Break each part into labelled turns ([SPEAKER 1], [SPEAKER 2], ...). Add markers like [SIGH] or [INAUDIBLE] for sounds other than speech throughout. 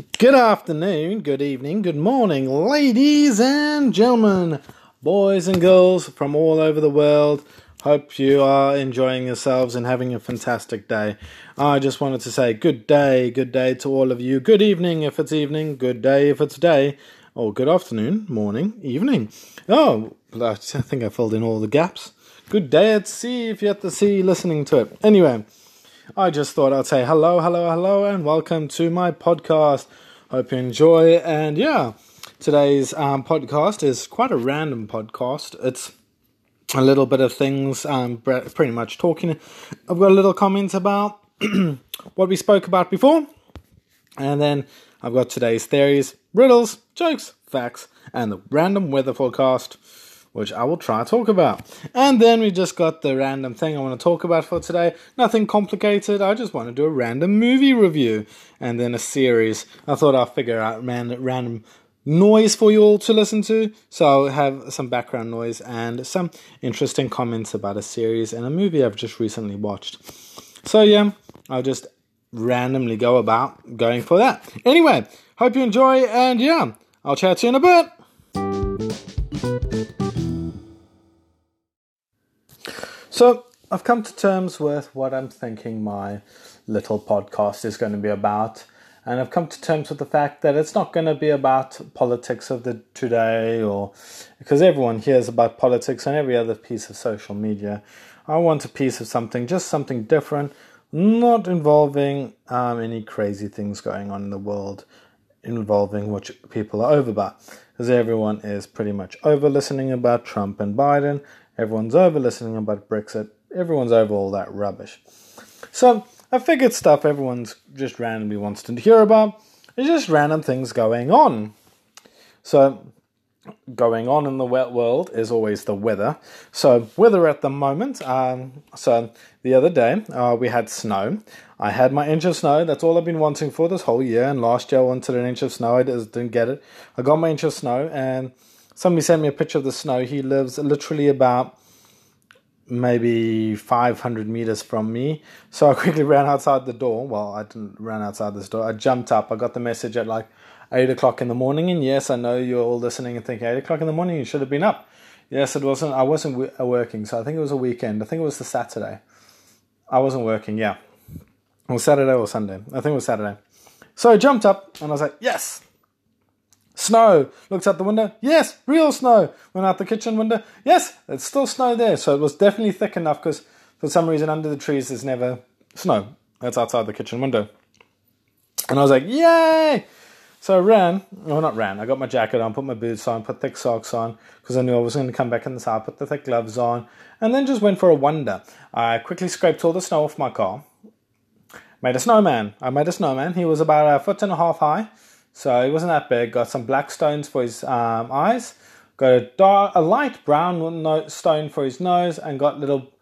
[SPEAKER 1] Good afternoon, good evening, good morning, ladies and gentlemen, boys and girls from all over the world. Hope you are enjoying yourselves and having a fantastic day. I just wanted to say good day, good day to all of you. Good evening if it's evening, good day if it's day, or good afternoon, morning, evening. Oh, I think I filled in all the gaps. Good day at sea if you're at the sea listening to it. Anyway, I just thought I'd say hello, hello, hello, and welcome to my podcast. Hope you enjoy. And yeah, today's um, podcast is quite a random podcast. It's a little bit of things, um, pretty much talking. I've got a little comment about [CLEARS THROAT] what we spoke about before, and then I've got today's theories, riddles, jokes, facts, and the random weather forecast, which I will try to talk about. And then we just got the random thing I want to talk about for today. Nothing complicated. I just want to do a random movie review and then a series. I thought I'll figure out random noise for you all to listen to. So I'll have some background noise and some interesting comments about a series and a movie I've just recently watched. So yeah, I'll just randomly go about going for that. Anyway, hope you enjoy and yeah, I'll chat to you in a bit. So I've come to terms with what I'm thinking my little podcast is going to be about and I've come to terms with the fact that it's not going to be about politics of the today or because everyone hears about politics on every other piece of social media. I want a piece of something, just something different, not involving um, any crazy things going on in the world, involving what people are over about. Because everyone is pretty much over listening about Trump and Biden, everyone's over listening about Brexit, everyone's over all that rubbish. So I figured stuff everyone's just randomly wants to hear about. It's just random things going on. So, going on in the wet world is always the weather. So, weather at the moment. Um, so, the other day uh, we had snow. I had my inch of snow. That's all I've been wanting for this whole year. And last year I wanted an inch of snow. I just didn't get it. I got my inch of snow, and somebody sent me a picture of the snow. He lives literally about maybe 500 meters from me. So I [LAUGHS] quickly ran outside the door. Well, I didn't run outside this door. I jumped up. I got the message at like 8 o'clock in the morning. And yes, I know you're all listening and thinking 8 o'clock in the morning, you should have been up. Yes, it wasn't. I wasn't uh, working. So I think it was a weekend. I think it was the Saturday. I wasn't working, yeah. Was Saturday or Sunday. I think it was Saturday. So I jumped up and I was like, yes, Snow. Looked out the window. Yes, real snow. Went out the kitchen window. Yes, it's still snow there. So it was definitely thick enough because for some reason under the trees there's never snow. That's outside the kitchen window. And I was like, yay! So I ran. Well, not ran. I got my jacket on, put my boots on, put thick socks on because I knew I was going to come back in the house. Put the thick gloves on, and then just went for a wander. I quickly scraped all the snow off my car. Made a snowman. I made a snowman. He was about a foot and a half high. So it wasn't that big. Got some black stones for his um, eyes. Got a dark, a light brown stone for his nose, and got little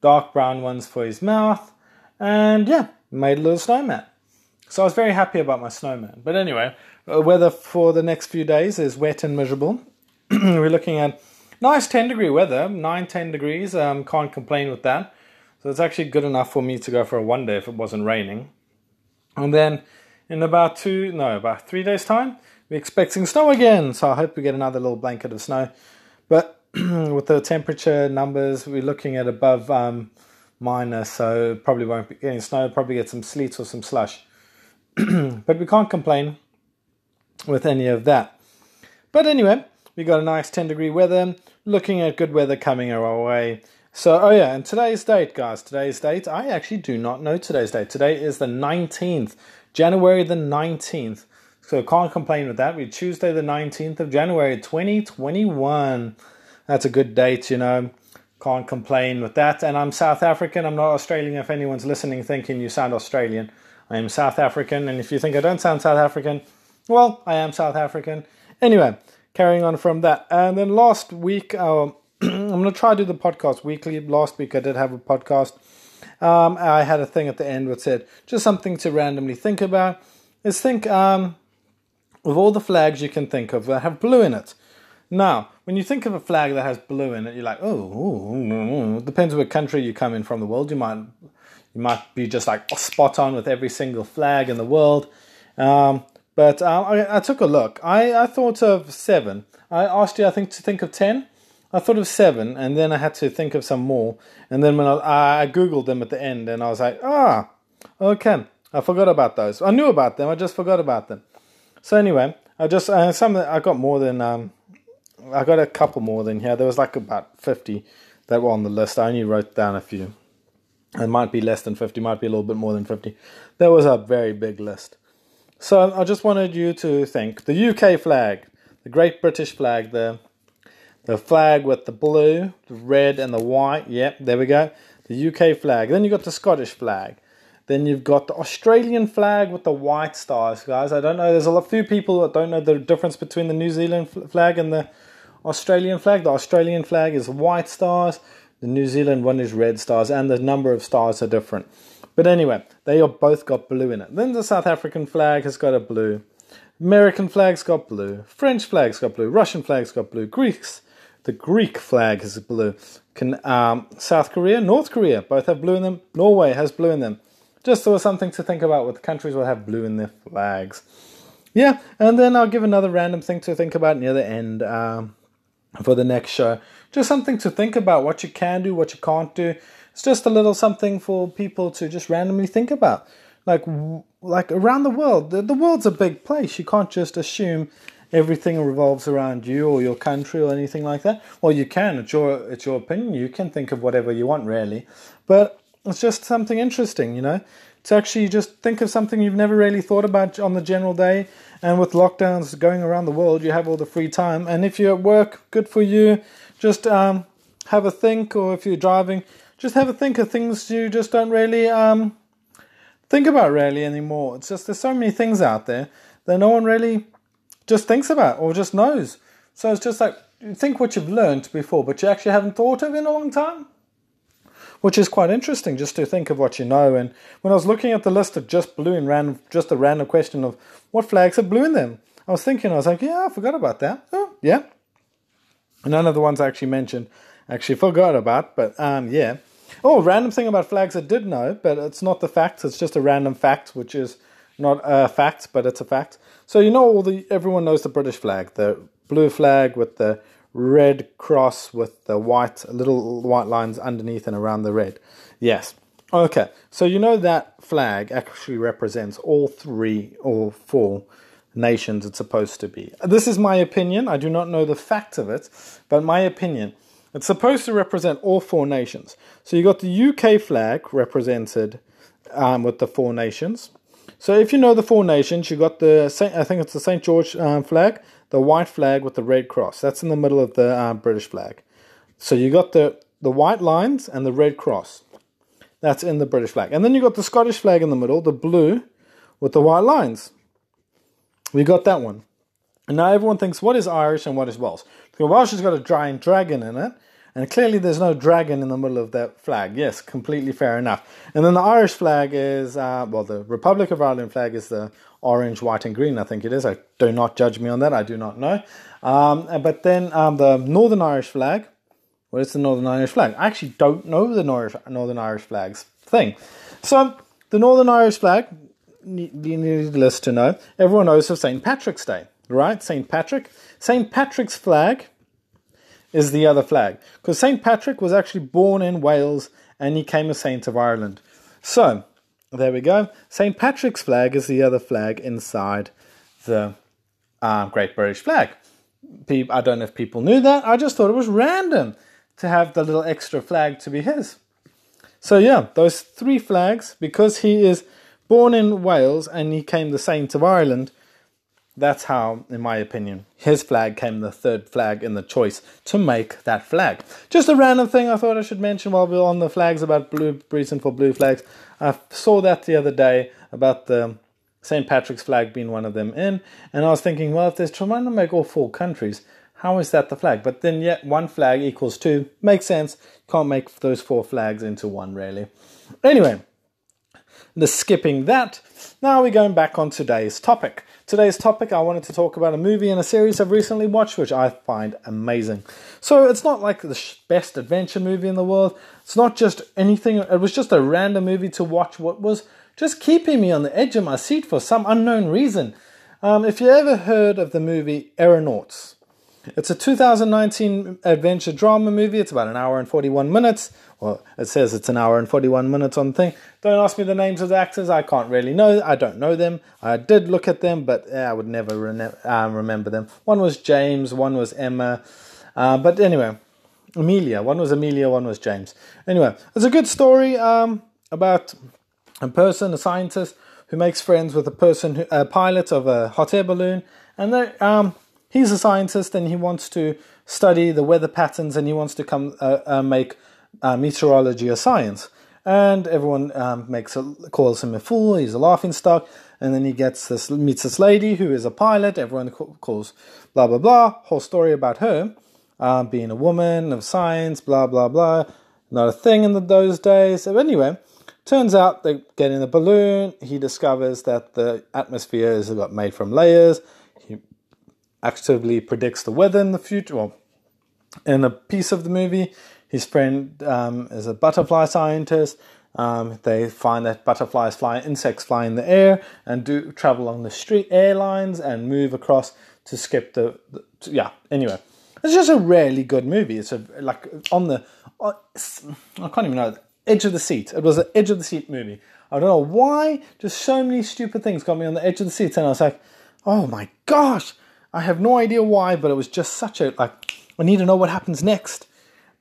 [SPEAKER 1] dark brown ones for his mouth. And yeah, made a little snowman. So I was very happy about my snowman. But anyway, weather for the next few days is wet and miserable. [CLEARS THROAT] We're looking at nice 10 degree weather, 9, 10 degrees. Um, can't complain with that. So it's actually good enough for me to go for a one day if it wasn't raining. And then in about two, no, about three days' time, we're expecting snow again. So I hope we get another little blanket of snow. But [CLEARS THROAT] with the temperature numbers, we're looking at above um, minus, so probably won't be getting snow. Probably get some sleet or some slush. [CLEARS THROAT] but we can't complain with any of that. But anyway, we got a nice 10 degree weather. Looking at good weather coming our way. So, oh yeah, and today's date, guys. Today's date, I actually do not know today's date. Today is the 19th January the 19th. So can't complain with that. We Tuesday the 19th of January 2021. That's a good date, you know. Can't complain with that. And I'm South African. I'm not Australian. If anyone's listening thinking you sound Australian, I am South African. And if you think I don't sound South African, well, I am South African. Anyway, carrying on from that. And then last week, uh, [CLEARS THROAT] I'm going to try to do the podcast weekly. Last week I did have a podcast um, I had a thing at the end which said just something to randomly think about. Is think um, of all the flags you can think of that have blue in it. Now, when you think of a flag that has blue in it, you're like, oh, depends what country you come in from the world. You might you might be just like spot on with every single flag in the world. Um, But um, I, I, took a look. I, I thought of seven. I asked you, I think, to think of ten. I thought of seven, and then I had to think of some more. And then when I, I googled them at the end, and I was like, ah, okay, I forgot about those. I knew about them, I just forgot about them. So anyway, I just uh, some I got more than um, I got a couple more than here. There was like about fifty that were on the list. I only wrote down a few. It might be less than fifty, might be a little bit more than fifty. That was a very big list. So I just wanted you to think the UK flag, the Great British flag, the the flag with the blue, the red, and the white. Yep, there we go. The UK flag. Then you've got the Scottish flag. Then you've got the Australian flag with the white stars, guys. I don't know. There's a few people that don't know the difference between the New Zealand flag and the Australian flag. The Australian flag is white stars. The New Zealand one is red stars, and the number of stars are different. But anyway, they are both got blue in it. Then the South African flag has got a blue. American flag's got blue. French flag's got blue. Russian flag's got blue. Greeks, the Greek flag is blue. Can, um, South Korea, North Korea, both have blue in them. Norway has blue in them. Just so something to think about with countries will have blue in their flags. Yeah, and then I'll give another random thing to think about near the end um, for the next show. Just something to think about what you can do, what you can't do. It's just a little something for people to just randomly think about. Like like around the world, the, the world's a big place. You can't just assume everything revolves around you or your country or anything like that. Well, you can. It's your it's your opinion. You can think of whatever you want, really. But it's just something interesting, you know, to actually just think of something you've never really thought about on the general day. And with lockdowns going around the world, you have all the free time. And if you're at work, good for you. Just um, have a think, or if you're driving, just have a think of things you just don't really um, think about really anymore. It's just there's so many things out there that no one really just thinks about or just knows. So it's just like you think what you've learned before, but you actually haven't thought of in a long time. Which is quite interesting just to think of what you know. And when I was looking at the list of just blue and random, just a random question of what flags have blue in them, I was thinking, I was like, yeah, I forgot about that. Oh, yeah. None of the ones I actually mentioned actually forgot about, but um, yeah. Oh, random thing about flags I did know, but it's not the fact. It's just a random fact, which is not a fact, but it's a fact. So you know, all the everyone knows the British flag, the blue flag with the red cross with the white little white lines underneath and around the red. Yes. Okay. So you know that flag actually represents all three or four nations it's supposed to be. This is my opinion. I do not know the fact of it, but my opinion. It's supposed to represent all four nations. So you got the UK flag represented um, with the four nations. So if you know the four nations, you got the Saint, I think it's the Saint George um, flag, the white flag with the red cross. That's in the middle of the uh, British flag. So you got the the white lines and the red cross. That's in the British flag. And then you got the Scottish flag in the middle, the blue with the white lines. We got that one. And now everyone thinks, what is Irish and what is Welsh? The Welsh has got a giant dragon in it, and clearly there's no dragon in the middle of that flag. Yes, completely fair enough. And then the Irish flag is, uh, well, the Republic of Ireland flag is the orange, white, and green, I think it is. I do not judge me on that, I do not know. Um, but then um, the Northern Irish flag, what is the Northern Irish flag? I actually don't know the Northern Irish flag's thing. So the Northern Irish flag, needless to know, everyone knows of St. Patrick's Day right? St. Patrick. St. Patrick's flag is the other flag because St. Patrick was actually born in Wales and he came a saint of Ireland. So, there we go. St. Patrick's flag is the other flag inside the uh, Great British flag. I don't know if people knew that. I just thought it was random to have the little extra flag to be his. So, yeah, those three flags, because he is born in Wales and he came the saint of Ireland, that's how, in my opinion, his flag came the third flag in the choice to make that flag. Just a random thing I thought I should mention while we're on the flags about blue reason for blue flags. I saw that the other day about the St. Patrick's flag being one of them in, and I was thinking, well, if there's trying to make all four countries, how is that the flag? But then, yet one flag equals two. Makes sense. Can't make those four flags into one, really. Anyway, the skipping that. Now we're going back on today's topic. Today's topic, I wanted to talk about a movie and a series I've recently watched, which I find amazing. So it's not like the best adventure movie in the world. It's not just anything. It was just a random movie to watch. What was just keeping me on the edge of my seat for some unknown reason. Um, if you ever heard of the movie Aeronauts, it's a 2019 adventure drama movie. It's about an hour and 41 minutes. Well, it says it's an hour and 41 minutes on the thing. Don't ask me the names of the actors. I can't really know. I don't know them. I did look at them, but I would never rene- um, remember them. One was James, one was Emma. Uh, but anyway, Amelia. One was Amelia, one was James. Anyway, it's a good story um, about a person, a scientist, who makes friends with a person, who, a pilot of a hot air balloon, and they um, he's a scientist and he wants to study the weather patterns and he wants to come uh, uh, make uh, meteorology a science. And everyone um, makes a, calls him a fool. He's a laughing stock. And then he gets this meets this lady who is a pilot. Everyone calls blah blah blah. Whole story about her uh, being a woman of science. Blah blah blah. Not a thing in the, those days. So anyway, turns out they get in the balloon. He discovers that the atmosphere is made from layers actively predicts the weather in the future. Well, in a piece of the movie, his friend um, is a butterfly scientist. Um, they find that butterflies fly, insects fly in the air, and do travel on the street airlines and move across to skip the, the to, yeah. Anyway, it's just a really good movie. It's a like on the uh, I can't even know edge of the seat. It was an edge of the seat movie. I don't know why. Just so many stupid things got me on the edge of the seat, and I was like, oh my gosh, I have no idea why, but it was just such a like I need to know what happens next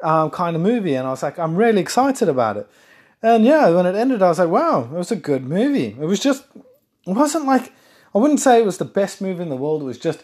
[SPEAKER 1] um, kind of movie, and I was like I'm really excited about it. And yeah, when it ended, I was like, wow, it was a good movie. It was just it wasn't like I wouldn't say it was the best movie in the world. It was just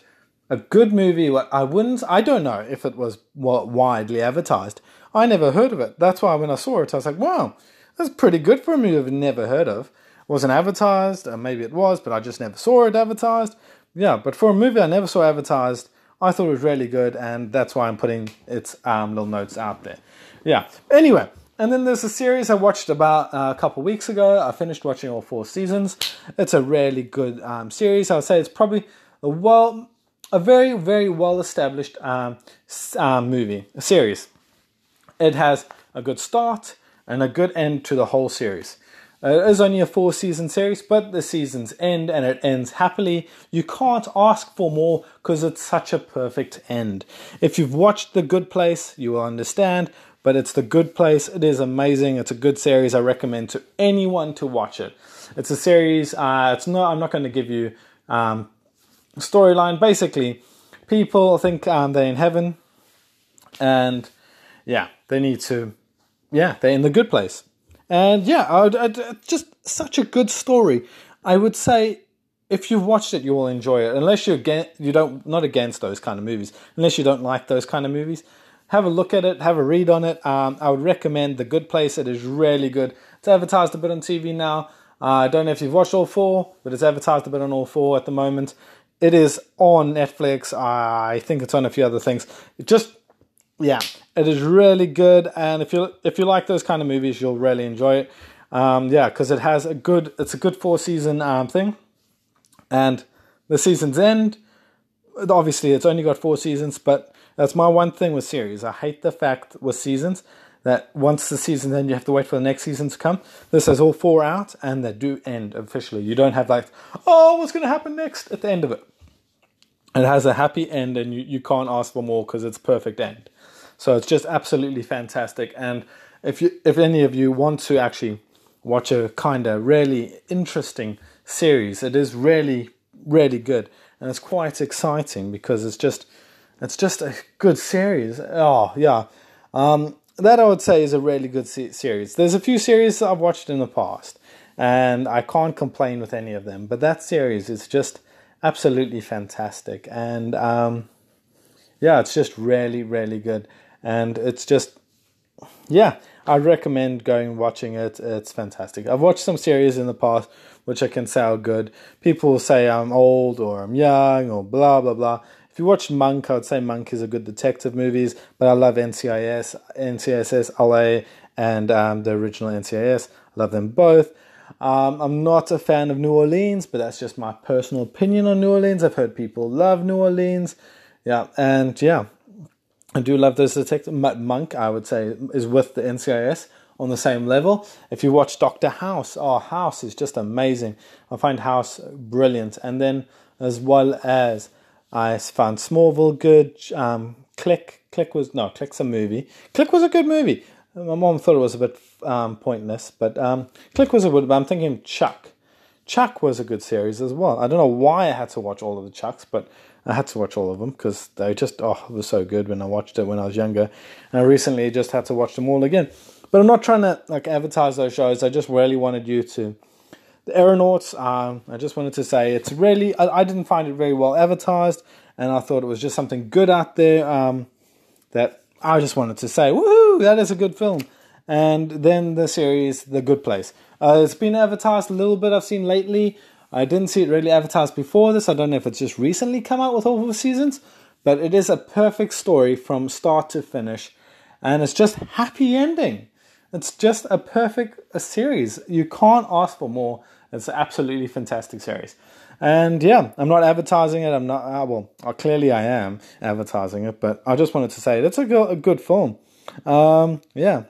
[SPEAKER 1] a good movie. I wouldn't. I don't know if it was widely advertised. I never heard of it. That's why when I saw it, I was like, wow, that's pretty good for a movie I've never heard of. It wasn't advertised, or maybe it was, but I just never saw it advertised yeah, but for a movie I never saw advertised, I thought it was really good, and that's why I'm putting its um, little notes out there. Yeah. Anyway, and then there's a series I watched about uh, a couple weeks ago. I finished watching all four seasons. It's a really good um, series. I would say it's probably a well, a very very well established um, um, movie a series. It has a good start and a good end to the whole series. Uh, it is only a four season series, but the seasons end and it ends happily. You can't ask for more because it's such a perfect end. If you've watched The Good Place, you will understand, but it's The Good Place. It is amazing. It's a good series. I recommend to anyone to watch it. It's a series, uh, it's not, I'm not going to give you um, storyline. Basically, people think um, they're in heaven and yeah, they need to, yeah, they're in the good place and yeah, I'd, I'd, just such a good story. I would say if you've watched it, you will enjoy it. Unless you're against, you don't not against those kind of movies. Unless you don't like those kind of movies, have a look at it, have a read on it. Um, I would recommend The Good Place. It is really good. It's advertised a bit on TV now. Uh, I don't know if you've watched all four, but it's advertised a bit on all four at the moment. It is on Netflix. I think it's on a few other things. It just yeah, it is really good, and if you if you like those kind of movies, you'll really enjoy it. Um, yeah, because it has a good it's a good four season um, thing, and the seasons end. Obviously, it's only got four seasons, but that's my one thing with series. I hate the fact with seasons that once the season end, you have to wait for the next season to come. This has all four out, and they do end officially. You don't have like, oh, what's going to happen next at the end of it. It has a happy end, and you, you can't ask for more because it's perfect end. So it's just absolutely fantastic. And if you, if any of you want to actually watch a kind of really interesting series, it is really, really good, and it's quite exciting because it's just, it's just a good series. Oh yeah, um, that I would say is a really good se- series. There's a few series I've watched in the past, and I can't complain with any of them. But that series is just absolutely fantastic, and um, yeah, it's just really, really good and it's just yeah i recommend going watching it. It's fantastic. I've watched some series in the past which i can say are good. People say i'm old or i'm young or blah blah blah. If you watch monk i would say monk is a good detective movies but i love ncis ncis la and um, the original ncis i love them both. Um, I'm not a fan of New Orleans, but that's just my personal opinion on New Orleans. I've heard people love New Orleans. Yeah, and yeah, I do love those detective. Monk, I would say, is with the NCIS on the same level. If you watch Doctor House, oh, House is just amazing. I find House brilliant. And then as well as I found Smallville good. Um, Click, Click was no, Click's a movie. Click was a good movie. My mom thought it was a bit um, pointless, but um, Click was a good. But I'm thinking Chuck. Chuck was a good series as well. I don't know why I had to watch all of the Chucks, but I had to watch all of them because they just oh was so good when I watched it when I was younger, and I recently just had to watch them all again. But I'm not trying to like advertise those shows. I just really wanted you to. The Aeronauts. Um, I just wanted to say it's really. I, I, didn't find it very well advertised, and I thought it was just something good out there. Um, that I just wanted to say, woohoo! That is a good film. And then the series, The Good Place. Uh, it's been advertised a little bit. I've seen lately. I didn't see it really advertised before this. I don't know if it's just recently come out with all the seasons, but it is a perfect story from start to finish, and it's just happy ending. It's just a perfect a series. You can't ask for more. It's an absolutely fantastic series. And yeah, I'm not advertising it. I'm not, uh, well, uh, clearly I am advertising it, but I just wanted to say that's a good, a good film. Um, yeah.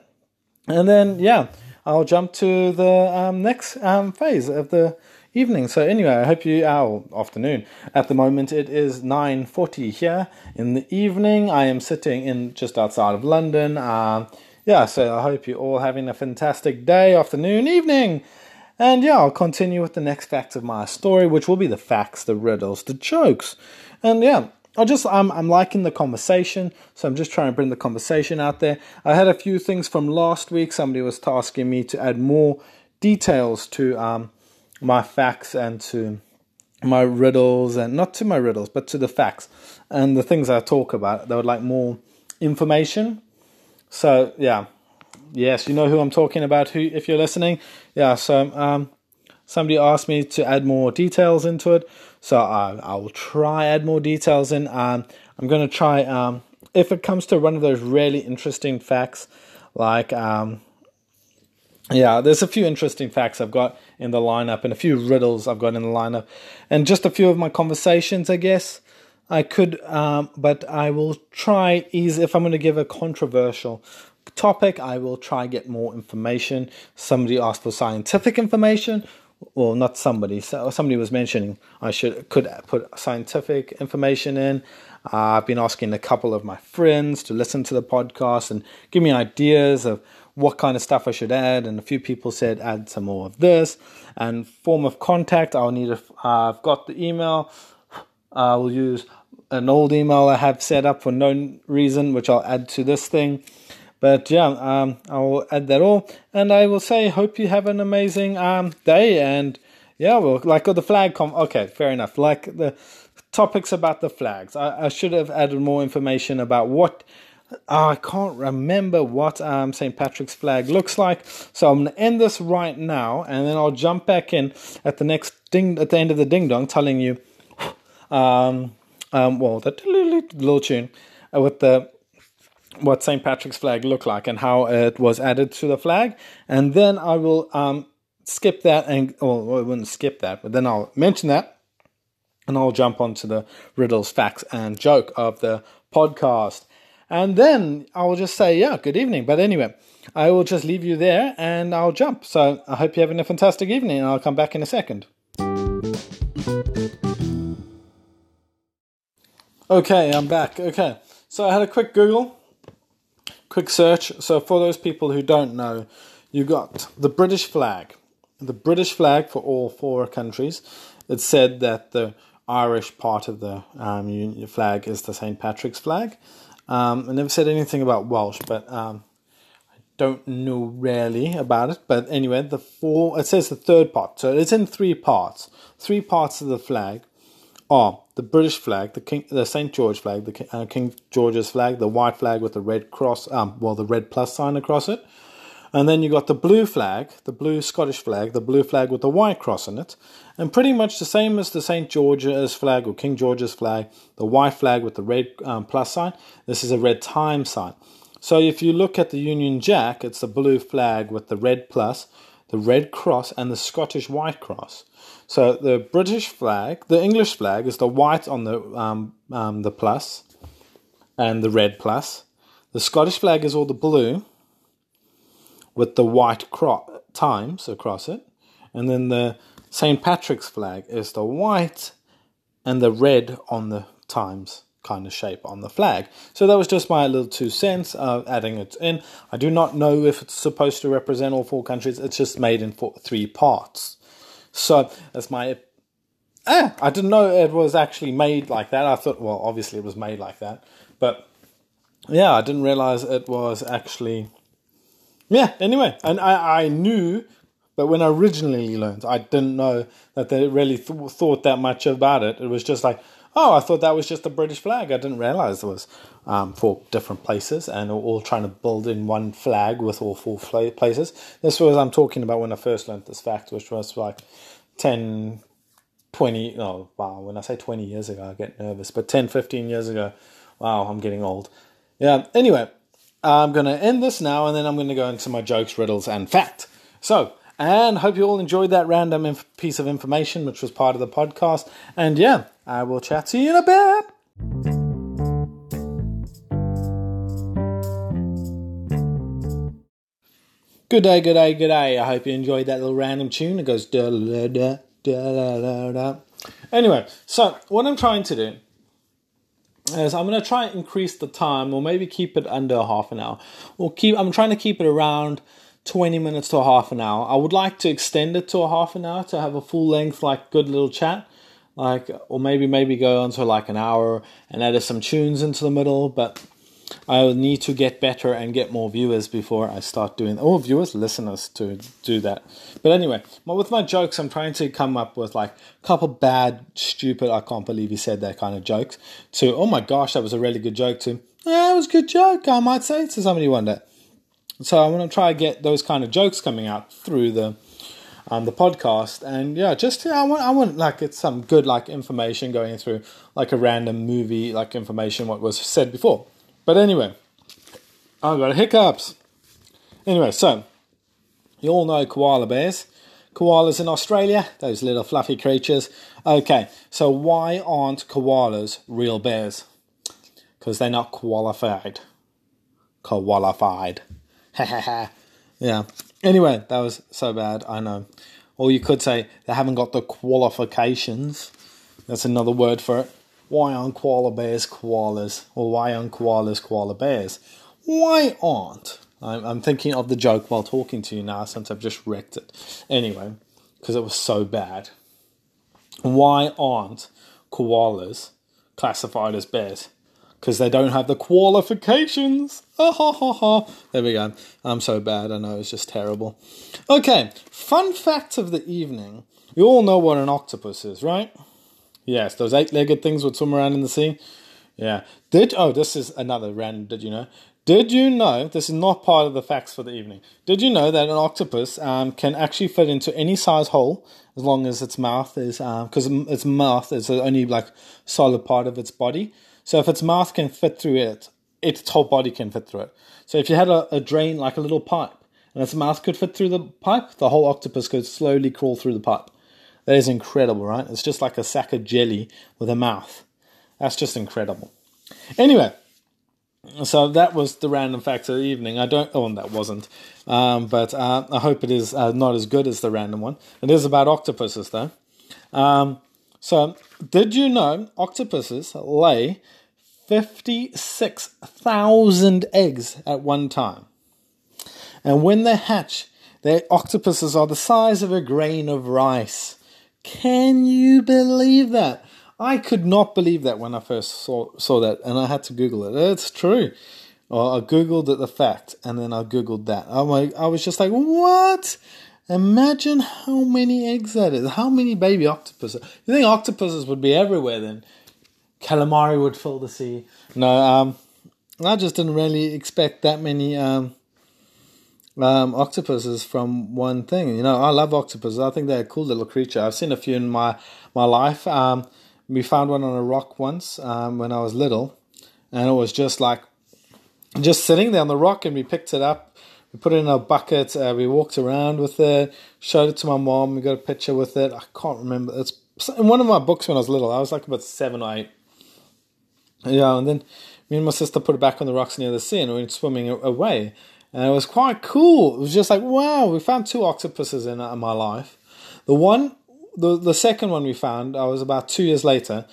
[SPEAKER 1] And then, yeah, I'll jump to the um, next um, phase of the evening. So anyway, I hope you our afternoon. At the moment, it is nine forty here in the evening. I am sitting in just outside of London. Uh, yeah, so I hope you're all having a fantastic day, afternoon, evening. And yeah, I'll continue with the next facts of my story, which will be the facts, the riddles, the jokes. And yeah, I just I'm I'm liking the conversation, so I'm just trying to bring the conversation out there. I had a few things from last week. Somebody was tasking me to add more details to um my facts and to my riddles and not to my riddles but to the facts and the things I talk about. They would like more information. So yeah, yes, you know who I'm talking about. Who, if you're listening, yeah. So um, somebody asked me to add more details into it, so I, I will try add more details in. Um, I'm to try um, if it comes to one of those really interesting facts, like um, yeah, there's a few interesting facts I've got in the lineup and a few riddles I've got in the lineup, and just a few of my conversations, I guess. I could, um, but I will try ease if I'm going to give a controversial topic. I will try get more information. Somebody asked for scientific information. Well, not somebody. So somebody was mentioning I should could put scientific information in. Uh, I've been asking a couple of my friends to listen to the podcast and give me ideas of what kind of stuff I should add. And a few people said add some more of this. And form of contact, I'll need. A, uh, I've got the email. I will use an old email I have set up for no reason, which I'll add to this thing. But yeah, um, I will add that all, and I will say, hope you have an amazing um, day. And yeah, well, like the flag com. Okay, fair enough. Like the topics about the flags, I, I should have added more information about what. I can't remember what um, St. Patrick's flag looks like, so I'm gonna end this right now, and then I'll jump back in at the next ding at the end of the ding dong, telling you, um, um, well, the little tune uh, with the what St. Patrick's flag looked like and how it was added to the flag. And then I will um, skip that and, well, I wouldn't skip that, but then I'll mention that and I'll jump onto the riddles, facts, and joke of the podcast. And then I'll just say, yeah, good evening. But anyway, I will just leave you there and I'll jump. So I hope you're having a fantastic evening and I'll come back in a second. Okay, I'm back. Okay, so I had a quick Google quick search. So, for those people who don't know, you got the British flag. The British flag for all four countries. It said that the Irish part of the um, flag is the St. Patrick's flag. Um, I never said anything about Welsh, but um, I don't know really about it. But anyway, the four, it says the third part. So it's in three parts. Three parts of the flag are the British flag, the King, the St George flag, the uh, King George's flag, the white flag with the red cross, um, well, the red plus sign across it, and then you got the blue flag, the blue Scottish flag, the blue flag with the white cross in it, and pretty much the same as the St George's flag or King George's flag, the white flag with the red um, plus sign. This is a red time sign. So if you look at the Union Jack, it's the blue flag with the red plus, the red cross, and the Scottish white cross. So the British flag, the English flag, is the white on the um, um, the plus and the red plus. The Scottish flag is all the blue with the white cro- times across it, and then the St Patrick's flag is the white and the red on the times kind of shape on the flag. So that was just my little two cents of adding it in. I do not know if it's supposed to represent all four countries. It's just made in four, three parts. So that's my. Ah, I didn't know it was actually made like that. I thought, well, obviously it was made like that, but yeah, I didn't realize it was actually. Yeah. Anyway, and I I knew but when I originally learned, I didn't know that they really th- thought that much about it. It was just like, oh, I thought that was just the British flag. I didn't realize it was um, different places and all trying to build in one flag with all four places. This was I'm talking about when I first learned this fact, which was like 10, 20, oh, wow, when I say 20 years ago, I get nervous, but 10, 15 years ago, wow, I'm getting old. Yeah, anyway, I'm going to end this now and then I'm going to go into my jokes, riddles, and fact. So, and hope you all enjoyed that random inf- piece of information, which was part of the podcast. And yeah, I will chat to you in a bit. Good day, good day, good day. I hope you enjoyed that little random tune. It goes da da da da da da. Anyway, so what I'm trying to do is I'm going to try and increase the time, or maybe keep it under half an hour, or keep. I'm trying to keep it around 20 minutes to a half an hour. I would like to extend it to a half an hour to have a full length, like good little chat. Like, or maybe maybe go on to like an hour and add some tunes into the middle. But I need to get better and get more viewers before I start doing. Oh, viewers, listeners to do that. But anyway, with my jokes, I'm trying to come up with like a couple bad, stupid. I can't believe he said that kind of jokes. To oh my gosh, that was a really good joke. To yeah, it was a good joke. I might say to somebody one day. So I want to try to get those kind of jokes coming out through the um, the podcast, and yeah, just yeah, I want I want like it's some good like information going through like a random movie like information what was said before. But anyway, I've got hiccups. Anyway, so you all know koala bears. Koalas in Australia, those little fluffy creatures. Okay, so why aren't koalas real bears? Because they're not qualified. Qualified. [LAUGHS] yeah. Anyway, that was so bad. I know. Or you could say they haven't got the qualifications. That's another word for it. Why aren't koala bears koalas? Or why aren't koalas koala bears? Why aren't? I'm, I'm thinking of the joke while talking to you now since I've just wrecked it. Anyway, because it was so bad. Why aren't koalas classified as bears? because they don't have the qualifications. Ah, ha, ha, ha. There we go. I'm so bad. I know it's just terrible. Okay, fun fact of the evening. You all know what an octopus is, right? Yes, those eight-legged things would swim around in the sea. Yeah. Did oh, this is another random. Did you know? Did you know this is not part of the facts for the evening? Did you know that an octopus um, can actually fit into any size hole as long as its mouth is because um, its mouth is the only like solid part of its body. So if its mouth can fit through it, its whole body can fit through it. So if you had a, a drain like a little pipe and its mouth could fit through the pipe, the whole octopus could slowly crawl through the pipe. That is incredible, right? It's just like a sack of jelly with a mouth. That's just incredible. Anyway, so that was the random fact of the evening. I don't, oh, that wasn't, um, but uh, I hope it is uh, not as good as the random one. It is about octopuses, though. Um, so, did you know octopuses lay 56,000 eggs at one time? And when they hatch, their octopuses are the size of a grain of rice. Can you believe that? I could not believe that when I first saw, saw that, and I had to Google it. It's true. I Googled the fact, and then I Googled that. I'm like, I was just like, what? Imagine how many eggs that is. How many baby octopuses? You think octopuses would be everywhere then? Calamari would fill the sea. No, um, I just didn't really expect that many um, um, octopuses from one thing. You know, I love octopuses. I think they're a cool little creature. I've seen a few in my my life. Um, we found one on a rock once um, when I was little, and it was just like just sitting there on the rock, and we picked it up we put it in a bucket. Uh, we walked around with it, showed it to my mom. We got a picture with it. I can't remember. It's in one of my books when I was little. I was like about seven or eight. Yeah, and then me and my sister put it back on the rocks near the sea and we went swimming away. And it was quite cool. It was just like, wow, we found two octopuses in, in my life. The one the the second one we found, I was about two years later.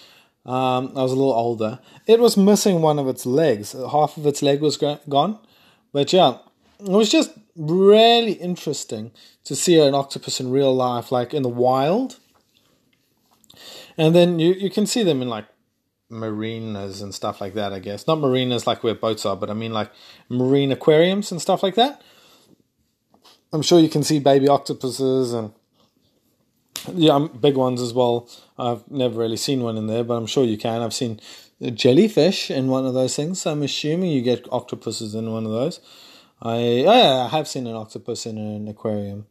[SPEAKER 1] Um, I was a little older. It was missing one of its legs. Half of its leg was gone. But yeah, it was just really interesting to see an octopus in real life, like in the wild. And then you, you can see them in like marinas and stuff like that, I guess. Not marinas like where boats are, but I mean like marine aquariums and stuff like that. I'm sure you can see baby octopuses and yeah, um, big ones as well. I've never really seen one in there, but I'm sure you can. I've seen jellyfish in one of those things. So I'm assuming you get octopuses in one of those. I oh yeah, I have seen an octopus in an aquarium.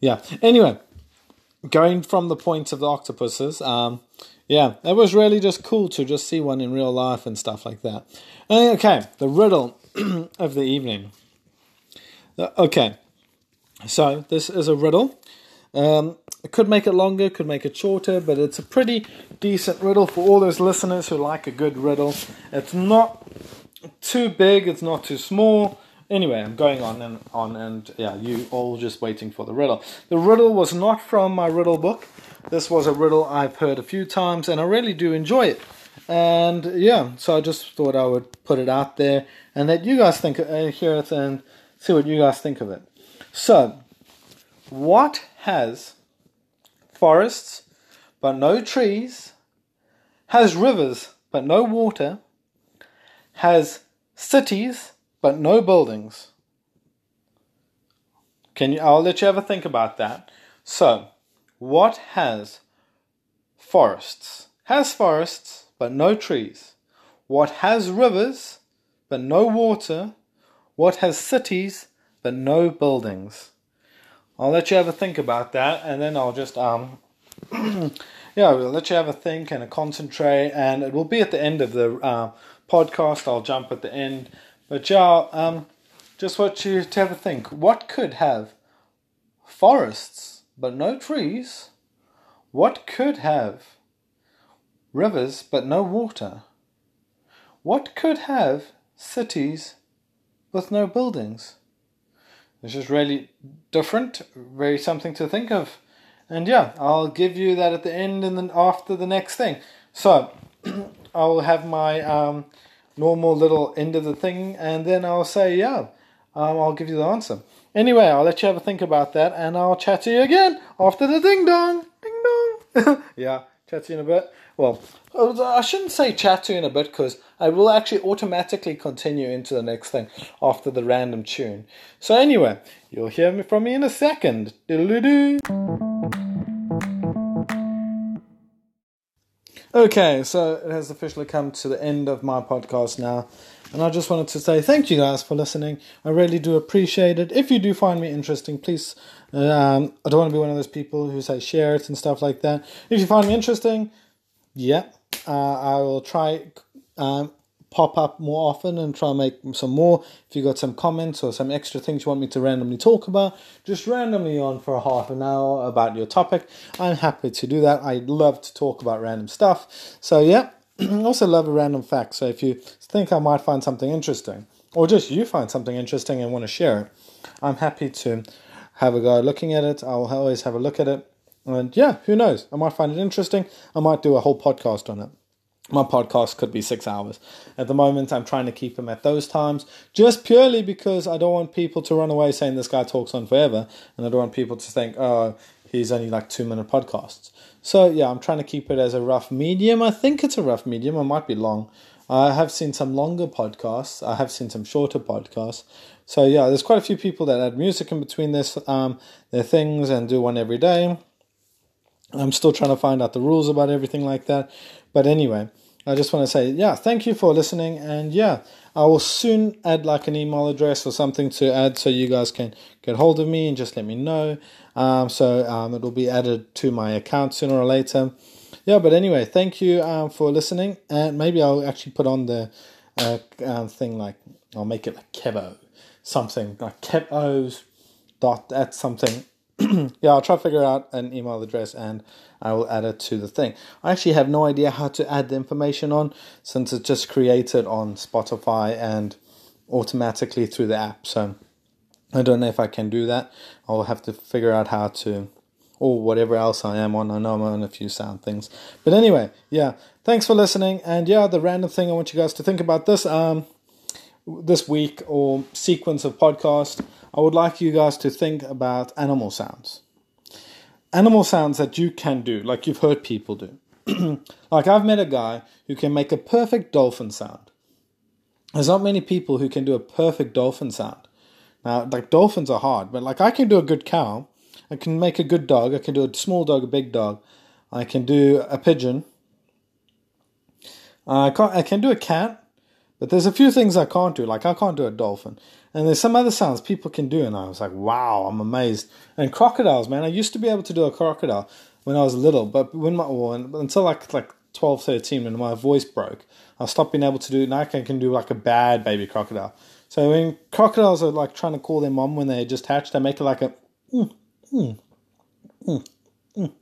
[SPEAKER 1] Yeah. Anyway, going from the point of the octopuses, um, yeah, it was really just cool to just see one in real life and stuff like that. Okay, the riddle [CLEARS THROAT] of the evening. Okay, so this is a riddle. Um, it could make it longer, could make it shorter, but it's a pretty decent riddle for all those listeners who like a good riddle. It's not too big, it's not too small. Anyway, I'm going on and on, and yeah, you all just waiting for the riddle. The riddle was not from my riddle book. This was a riddle I've heard a few times, and I really do enjoy it. And yeah, so I just thought I would put it out there and let you guys think, uh, hear it, and see what you guys think of it. So, what has forests but no trees, has rivers but no water, has cities but no buildings. Can you? I'll let you a think about that. So, what has forests? Has forests but no trees. What has rivers but no water. What has cities but no buildings. I'll let you have a think about that, and then I'll just um, [CLEARS THROAT] yeah, we'll let you have a think and a concentrate, and it will be at the end of the uh, podcast. I'll jump at the end but yeah, um, just want you to have a think. What could have forests but no trees? What could have rivers but no water? What could have cities with no buildings? This is really different, very something to think of. And yeah, I'll give you that at the end and then after the next thing. So [CLEARS THROAT] I'll have my um, normal little end of the thing, and then I'll say, yeah, um, I'll give you the answer. Anyway, I'll let you have a think about that, and I'll chat to you again after the ding dong. Ding dong. [LAUGHS] yeah, chat to you in a bit. Well, I shouldn't say chat to you in a bit because I will actually automatically continue into the next thing after the random tune. So, anyway, you'll hear from me in a second. Doodle-doo. Okay, so it has officially come to the end of my podcast now. And I just wanted to say thank you guys for listening. I really do appreciate it. If you do find me interesting, please, um, I don't want to be one of those people who say share it and stuff like that. If you find me interesting, yeah, uh, I will try um, pop up more often and try and make some more. If you got some comments or some extra things you want me to randomly talk about, just randomly on for a half an hour about your topic. I'm happy to do that. I love to talk about random stuff. So yeah, [CLEARS THROAT] I also love a random fact. So if you think I might find something interesting, or just you find something interesting and want to share it, I'm happy to have a go looking at it. I'll always have a look at it. And yeah, who knows? I might find it interesting. I might do a whole podcast on it my podcast could be six hours. At the moment, I'm trying to keep them at those times just purely because I don't want people to run away saying this guy talks on forever, and I don't want people to think, oh, he's only like two minute podcasts. So, yeah, I'm trying to keep it as a rough medium. I think it's a rough medium, it might be long. I have seen some longer podcasts, I have seen some shorter podcasts. So, yeah, there's quite a few people that add music in between this, um, their things and do one every day. I'm still trying to find out the rules about everything like that. But anyway, I just want to say, yeah, thank you for listening. And yeah, I will soon add like an email address or something to add so you guys can get hold of me and just let me know. Um, so um, it will be added to my account sooner or later. Yeah, but anyway, thank you um, for listening. And maybe I'll actually put on the uh, uh, thing like, I'll make it like Kevo, something like Kevo's dot at something [CLEARS THROAT] yeah, I'll try to figure out an email address and I will add it to the thing. I actually have no idea how to add the information on since it's just created on Spotify and automatically through the app. So I don't know if I can do that. I'll have to figure out how to or whatever else I am on. I know I'm on a few sound things. But anyway, yeah, thanks for listening. And yeah, the random thing I want you guys to think about this um this week or sequence of podcast, I would like you guys to think about animal sounds. Animal sounds that you can do, like you've heard people do. [CLEARS THROAT] like I've met a guy who can make a perfect dolphin sound. There's not many people who can do a perfect dolphin sound. Now, like dolphins are hard, but like I can do a good cow I can make a good dog. I can do a small dog, a big dog. I can do a pigeon. I can't. I can do a cat, but there's a few things I can't do. Like I can't do a dolphin, and there's some other sounds people can do, and I was like, wow, I'm amazed. And crocodiles, man, I used to be able to do a crocodile when I was little, but when my well, until like like 12, 13, when my voice broke, I stopped being able to do. it. Now I can can do like a bad baby crocodile. So when crocodiles are like trying to call their mom when they just hatch, they make it like a. Mm, Mm. Mm. Mm.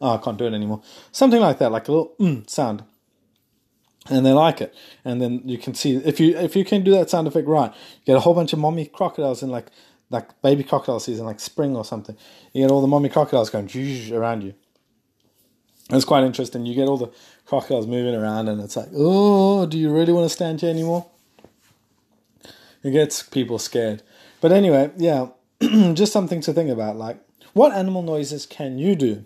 [SPEAKER 1] Oh, I can't do it anymore. Something like that, like a little mm sound. And they like it. And then you can see if you if you can do that sound effect right, you get a whole bunch of mommy crocodiles in like like baby crocodile season, like spring or something. You get all the mommy crocodiles going around you. It's quite interesting. You get all the crocodiles moving around, and it's like, oh, do you really want to stand here anymore? It gets people scared. But anyway, yeah, [CLEARS THROAT] just something to think about. Like, what animal noises can you do?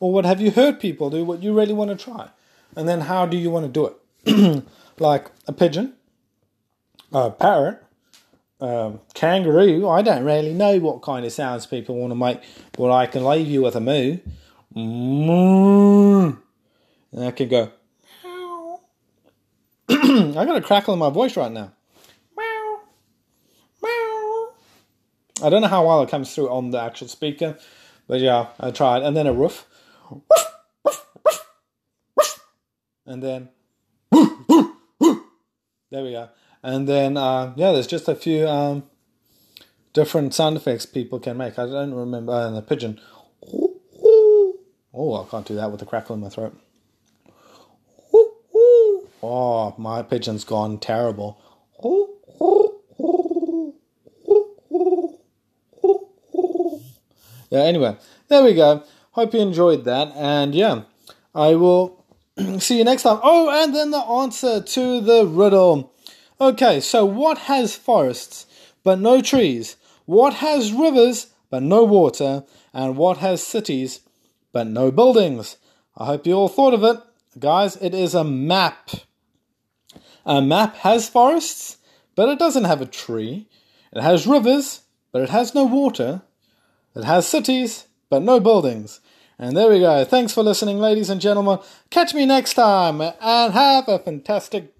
[SPEAKER 1] Or what have you heard people do what you really want to try? And then how do you want to do it? [CLEARS THROAT] like a pigeon, a parrot, a kangaroo. I don't really know what kind of sounds people want to make, but I can leave you with a moo. And I can go. [CLEARS THROAT] I got a crackle in my voice right now. I don't know how well it comes through on the actual speaker, but yeah, I tried. And then a roof. And then. There we go. And then, uh, yeah, there's just a few um, different sound effects people can make. I don't remember. Uh, and the pigeon. Oh, I can't do that with a crackle in my throat. Oh, my pigeon's gone terrible. yeah, anyway, there we go. Hope you enjoyed that. And yeah, I will [CLEARS THROAT] see you next time. Oh, and then the answer to the riddle. Okay, so what has forests but no trees? What has rivers but no water? And what has cities but no buildings? I hope you all thought of it. Guys, it is a map. A map has forests, but it doesn't have a tree. It has rivers, but it has no water. It has cities, but no buildings. And there we go. Thanks for listening, ladies and gentlemen. Catch me next time and have a fantastic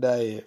[SPEAKER 1] day.